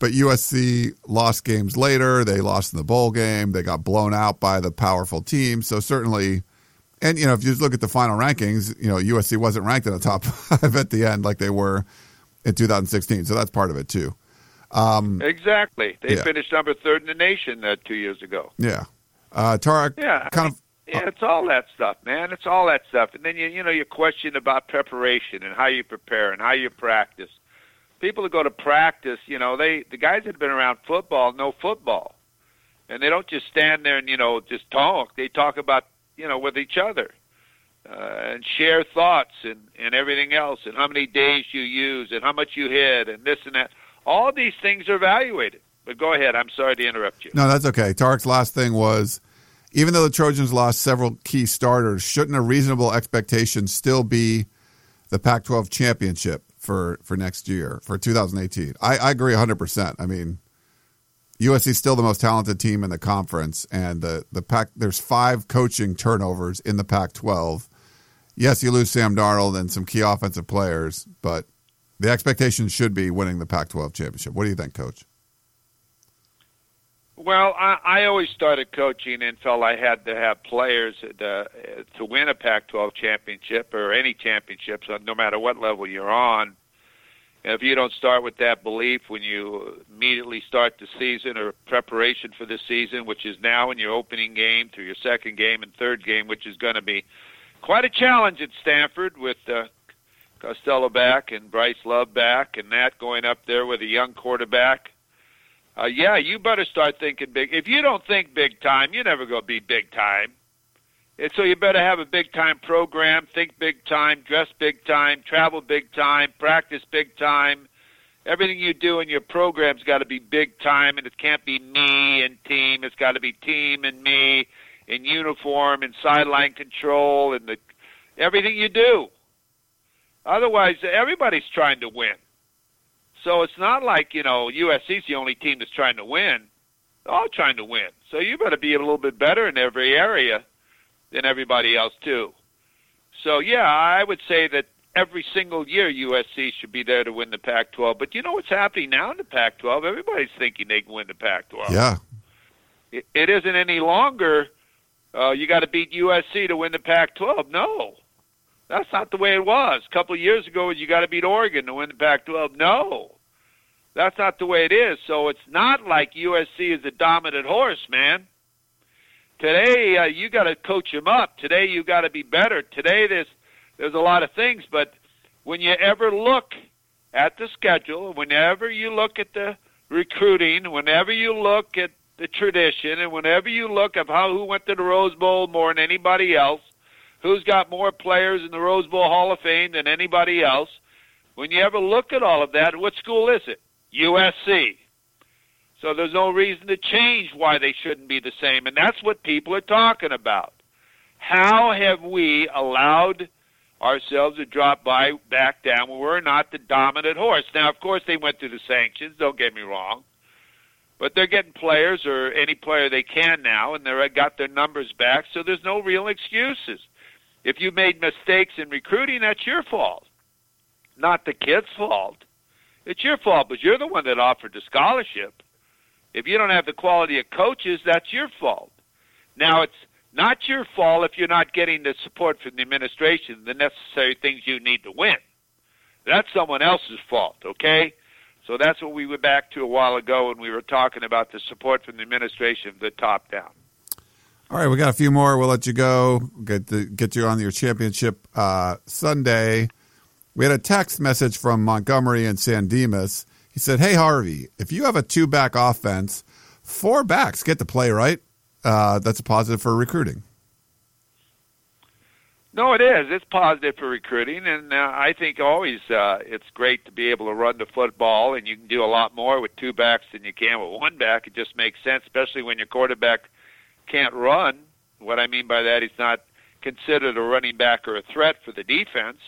But USC lost games later. They lost in the bowl game. They got blown out by the powerful team. So certainly, and you know, if you just look at the final rankings, you know, USC wasn't ranked in the top *laughs* five at the end like they were in 2016. So that's part of it too. Um, exactly. They yeah. finished number third in the nation uh, two years ago. Yeah. Uh, Tarek, yeah, kind of. Yeah, it's all that stuff, man. It's all that stuff, and then you you know your question about preparation and how you prepare and how you practice. People that go to practice, you know, they the guys that have been around football know football, and they don't just stand there and you know just talk. They talk about you know with each other uh, and share thoughts and and everything else, and how many days you use and how much you hit and this and that all these things are evaluated. But go ahead. I'm sorry to interrupt you. No, that's okay. Tarek's last thing was even though the Trojans lost several key starters, shouldn't a reasonable expectation still be the Pac 12 championship for, for next year, for 2018? I, I agree 100%. I mean, USC is still the most talented team in the conference, and the, the Pac, there's five coaching turnovers in the Pac 12. Yes, you lose Sam Darnold and some key offensive players, but the expectation should be winning the Pac-12 championship. What do you think, Coach? Well, I, I always started coaching and felt I had to have players to, to win a Pac-12 championship or any championships, no matter what level you're on. And if you don't start with that belief when you immediately start the season or preparation for the season, which is now in your opening game through your second game and third game, which is going to be quite a challenge at Stanford with uh, Costello back and Bryce Love back, and that going up there with a young quarterback. Uh, yeah, you better start thinking big. If you don't think big time, you're never going to be big time. And so you better have a big time program, think big time, dress big time, travel big time, practice big time. Everything you do in your program's got to be big time, and it can't be me and team. It's got to be team and me in uniform and sideline control and the everything you do. Otherwise, everybody's trying to win. So it's not like, you know, USC's the only team that's trying to win. They're all trying to win. So you better be a little bit better in every area than everybody else, too. So, yeah, I would say that every single year USC should be there to win the Pac 12. But you know what's happening now in the Pac 12? Everybody's thinking they can win the Pac 12. Yeah. It, it isn't any longer uh, you got to beat USC to win the Pac 12. No. That's not the way it was. A couple of years ago, you got to beat Oregon to win the Pac-12. No, that's not the way it is. So it's not like USC is a dominant horse, man. Today, uh, you got to coach them up. Today, you got to be better. Today, there's there's a lot of things, but when you ever look at the schedule, whenever you look at the recruiting, whenever you look at the tradition, and whenever you look at how who went to the Rose Bowl more than anybody else, who's got more players in the Rose Bowl Hall of Fame than anybody else. When you ever look at all of that, what school is it? USC. So there's no reason to change why they shouldn't be the same. And that's what people are talking about. How have we allowed ourselves to drop by back down when we're not the dominant horse? Now, of course, they went through the sanctions, don't get me wrong. But they're getting players or any player they can now, and they've got their numbers back, so there's no real excuses. If you made mistakes in recruiting, that's your fault, not the kid's fault. It's your fault, but you're the one that offered the scholarship. If you don't have the quality of coaches, that's your fault. Now it's Not your fault if you're not getting the support from the administration, the necessary things you need to win. That's someone else's fault, okay? So that's what we went back to a while ago when we were talking about the support from the administration, the top down. All right, we got a few more. We'll let you go. Get the, get you on your championship uh, Sunday. We had a text message from Montgomery and San Dimas. He said, "Hey Harvey, if you have a two back offense, four backs get to play, right? Uh, that's a positive for recruiting." No, it is. It's positive for recruiting, and uh, I think always uh, it's great to be able to run the football, and you can do a lot more with two backs than you can with one back. It just makes sense, especially when your quarterback can't run. What I mean by that, he's not considered a running back or a threat for the defense.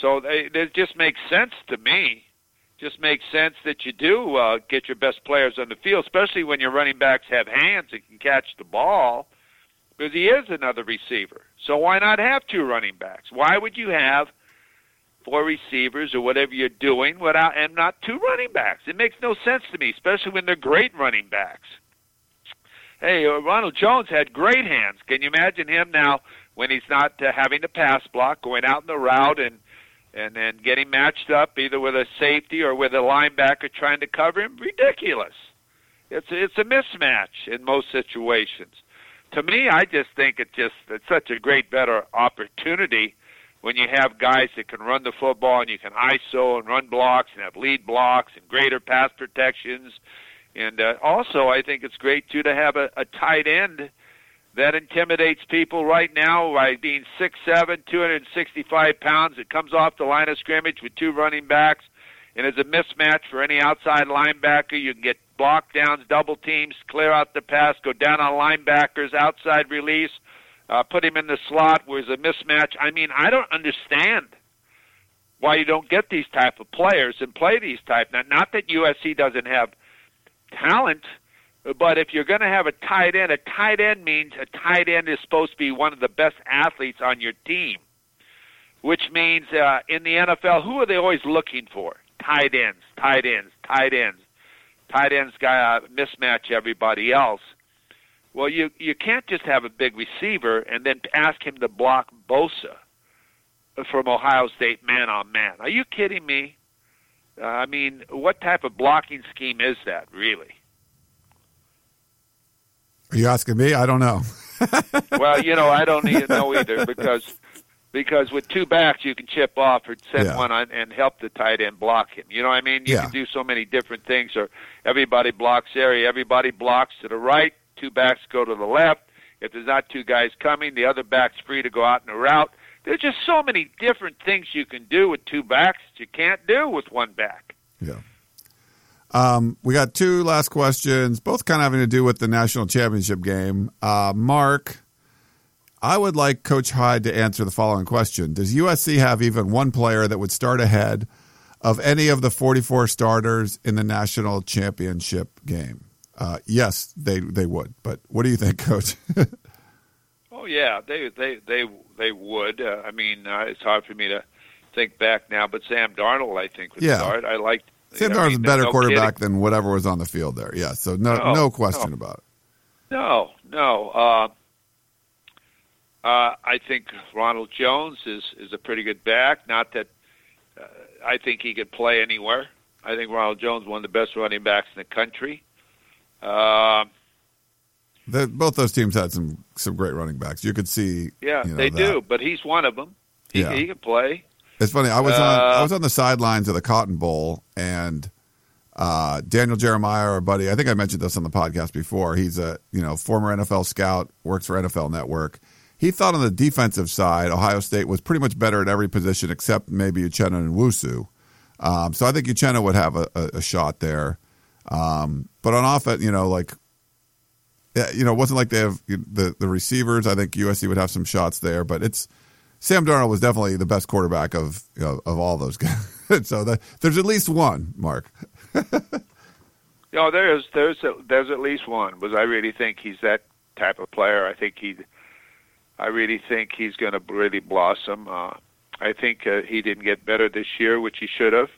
So they, it just makes sense to me. Just makes sense that you do uh, get your best players on the field, especially when your running backs have hands and can catch the ball because he is another receiver. So why not have two running backs? Why would you have four receivers or whatever you're doing without and not two running backs? It makes no sense to me, especially when they're great running backs. Hey, uh, Ronald Jones had great hands. Can you imagine him now when he's not uh, having to pass block, going out in the route and and then getting matched up either with a safety or with a linebacker trying to cover him? Ridiculous. It's it's a mismatch in most situations to me, I just think it's just it's such a great better opportunity when you have guys that can run the football and you can ISO and run blocks and have lead blocks and greater pass protections. And uh, also, I think it's great too to have a, a tight end that intimidates people right now by being six seven, two hundred and sixty five pounds. It comes off the line of scrimmage with two running backs and is a mismatch for any outside linebacker. You can get block downs, double teams, clear out the pass, go down on linebackers, outside release, uh, put him in the slot where it's a mismatch. I mean, I don't understand why you don't get these type of players and play these type. Now, not that USC doesn't have talent, but if you're going to have a tight end, a tight end means a tight end is supposed to be one of the best athletes on your team. Which means uh, in the NFL, who are they always looking for? Tight ends, tight ends, tight ends tight ends guy uh, mismatch everybody else. Well, you you can't just have a big receiver and then ask him to block Bosa from Ohio State man on man. Are you kidding me? Uh, I mean, what type of blocking scheme is that, really? Are you asking me? I don't know. *laughs* well, you know, I don't even know either because because with two backs you can chip off or send yeah. one on and help the tight end block him. You know what I mean? You yeah. can do so many different things. Or everybody blocks area, everybody blocks to the right, two backs go to the left. If there's not two guys coming, the other back's free to go out in a route. There's just so many different things you can do with two backs that you can't do with one back. Yeah. Um, we got two last questions, both kind of having to do with the national championship game. Uh, Mark I would like Coach Hyde to answer the following question Does USC have even one player that would start ahead of any of the 44 starters in the national championship game? Uh, yes, they they would. But what do you think, Coach? *laughs* oh yeah, they they they they would. Uh, I mean, uh, it's hard for me to think back now, but Sam Darnold, I think, would yeah. start. I like Sam Darnold's a better no quarterback kidding. than whatever was on the field there. Yeah, so no no, no question no. about it. No, no. Uh, uh, I think Ronald Jones is is a pretty good back. Not that uh, I think he could play anywhere. I think Ronald Jones one of the best running backs in the country. Uh, the, both those teams had some some great running backs. You could see. Yeah, you know, they that. do. But he's one of them. He, yeah. he can play. It's funny. I was on I was on the sidelines of the Cotton Bowl, and uh, Daniel Jeremiah, our buddy. I think I mentioned this on the podcast before. He's a you know former NFL scout, works for NFL Network he thought on the defensive side, Ohio State was pretty much better at every position except maybe Uchenna Nwosu. Um, so I think Uchenna would have a, a, a shot there. Um, but on offense, you know, like, you know, it wasn't like they have the, the receivers. I think USC would have some shots there, but it's Sam Darnold was definitely the best quarterback of you know, of all those *laughs* guys. so there's at least one, Mark. *laughs* no, there's there's a, there's at least one. Because I really think he's that type of player. I think he I really think he's going to really blossom. Uh, I think uh, he didn't get better this year, which he should have.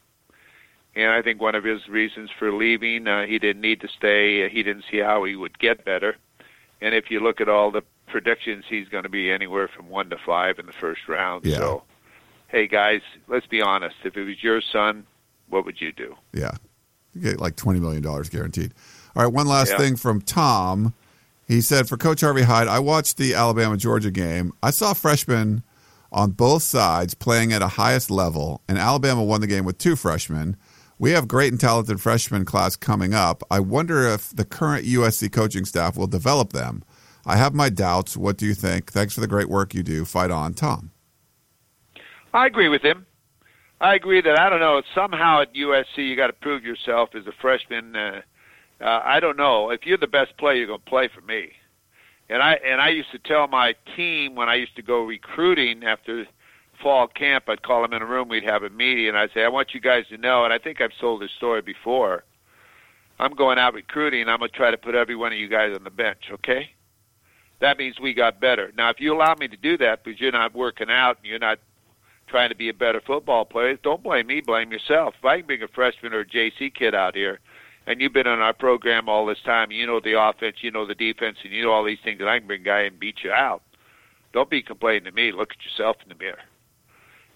And I think one of his reasons for leaving, uh, he didn't need to stay. Uh, he didn't see how he would get better. And if you look at all the predictions he's going to be anywhere from one to five in the first round. Yeah. So, hey guys, let's be honest. If it was your son, what would you do? Yeah. You get like $20 million guaranteed. All right, one last Yeah. thing from Tom. He said, for Coach Harvey Hyde, I watched the Alabama Georgia game. I saw freshmen on both sides playing at a highest level, and Alabama won the game with two freshmen. We have great and talented freshman class coming up. I wonder if the current USC coaching staff will develop them. I have my doubts. What do you think? Thanks for the great work you do. Fight on, Tom. I agree with him. I agree that I don't know somehow at USC you got to prove yourself as a freshman. Uh, uh, I don't know if you're the best player, you're going to play for me. And I and I used to tell my team when I used to go recruiting after fall camp, I'd call them in a room, we'd have a meeting, and I'd say, I want you guys to know, and I think I've told this story before. I'm going out recruiting. I'm going to try to put every one of you guys on the bench. Okay. That means we got better. Now, if you allow me to do that because you're not working out and you're not trying to be a better football player, don't blame me, blame yourself. If I can bring a freshman or a JC kid out here, and you've been on our program all this time, you know the offense, you know the defense, and you know all these things, and I can bring a guy and beat you out. Don't be complaining to me. Look at yourself in the mirror.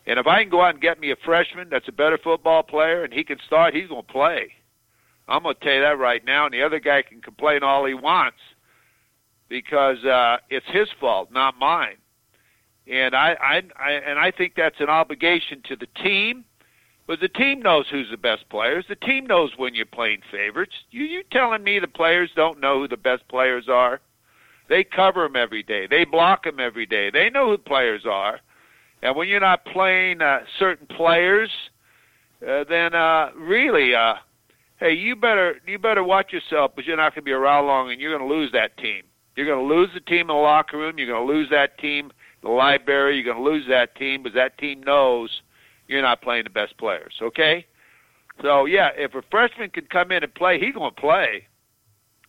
And if I can go out and get me a freshman that's a better football player and he can start, he's going to play. I'm going to tell you that right now. And the other guy can complain all he wants because uh, it's his fault, not mine. And I, I, I and I think that's an obligation to the team. But the team knows who's the best players. The team knows when you're playing favorites. You, you telling me the players don't know who the best players are? They cover them every day. They block them every day. They know who the players are. And when you're not playing uh, certain players, uh, then uh, really, uh, hey, you better you better watch yourself because you're not going to be around long, and you're going to lose that team. You're going to lose the team in the locker room. You're going to lose that team the library. You're going to lose that team because that team knows you're not playing the best players. Okay, so yeah, if a freshman can come in and play, he's going to play.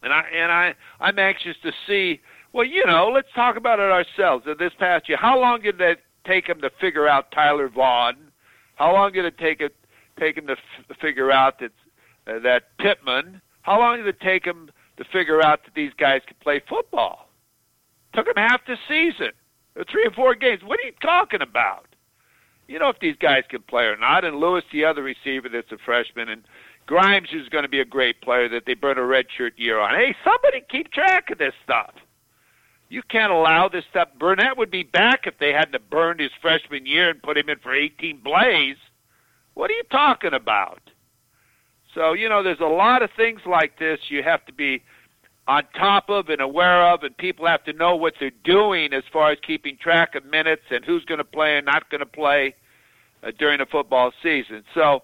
And I and I I'm anxious to see. Well, you know, let's talk about it ourselves. In This past year, how long did it take him to figure out Tyler Vaughn? How long did it take it take him to f- figure out that uh, that Pittman? How long did it take him to figure out that these guys could play football? Took them half the season, three or four games. What are you talking about? You know if these guys can play or not. And Lewis, the other receiver that's a freshman, and Grimes, who's going to be a great player that they burn a red shirt year on. Hey, somebody keep track of this stuff. You can't allow this stuff. Burnett would be back if they hadn't burned his freshman year and put him in for 18 blaze. What are you talking about? So, you know, there's a lot of things like this you have to be on top of and aware of, and people have to know what they're doing as far as keeping track of minutes and who's going to play and not going to play uh, during the football season. So,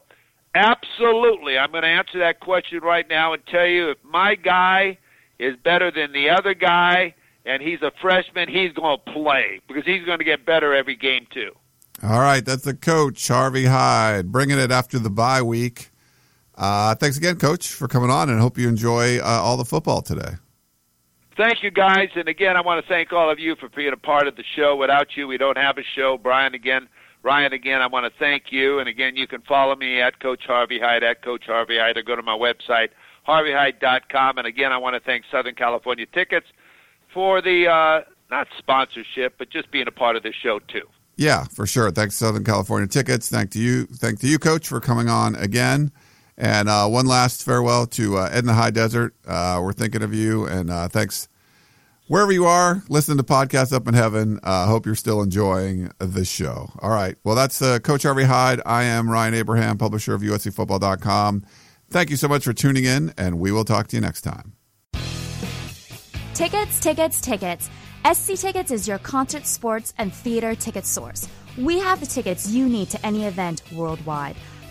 absolutely, I'm going to answer that question right now and tell you if my guy is better than the other guy and he's a freshman, he's going to play because he's going to get better every game, too. All right, that's the coach, Harvey Hyde, bringing it after the bye week. Uh, thanks again, Coach, for coming on, and hope you enjoy uh, all the football today. Thank you, guys. And again, I want to thank all of you for being a part of the show. Without you, we don't have a show. Brian, again, Ryan, again, I want to thank you. And again, you can follow me at Coach Harvey Hyde, at Coach Harvey Hyde, or go to my website, harveyhyde.com. And again, I want to thank Southern California Tickets for the, uh, not sponsorship, but just being a part of this show, too. Yeah, for sure. Thanks, Southern California Tickets. Thank to you, thank to you, Coach, for coming on again. And uh, one last farewell to uh, Ed in the High Desert. Uh, we're thinking of you, and uh, thanks wherever you are listening to podcasts up in heaven. I uh, hope you're still enjoying the show. All right. Well, that's uh, Coach Harvey Hyde. I am Ryan Abraham, publisher of USCFootball.com. Thank you so much for tuning in, and we will talk to you next time. Tickets, tickets, tickets. SC Tickets is your concert, sports, and theater ticket source. We have the tickets you need to any event worldwide.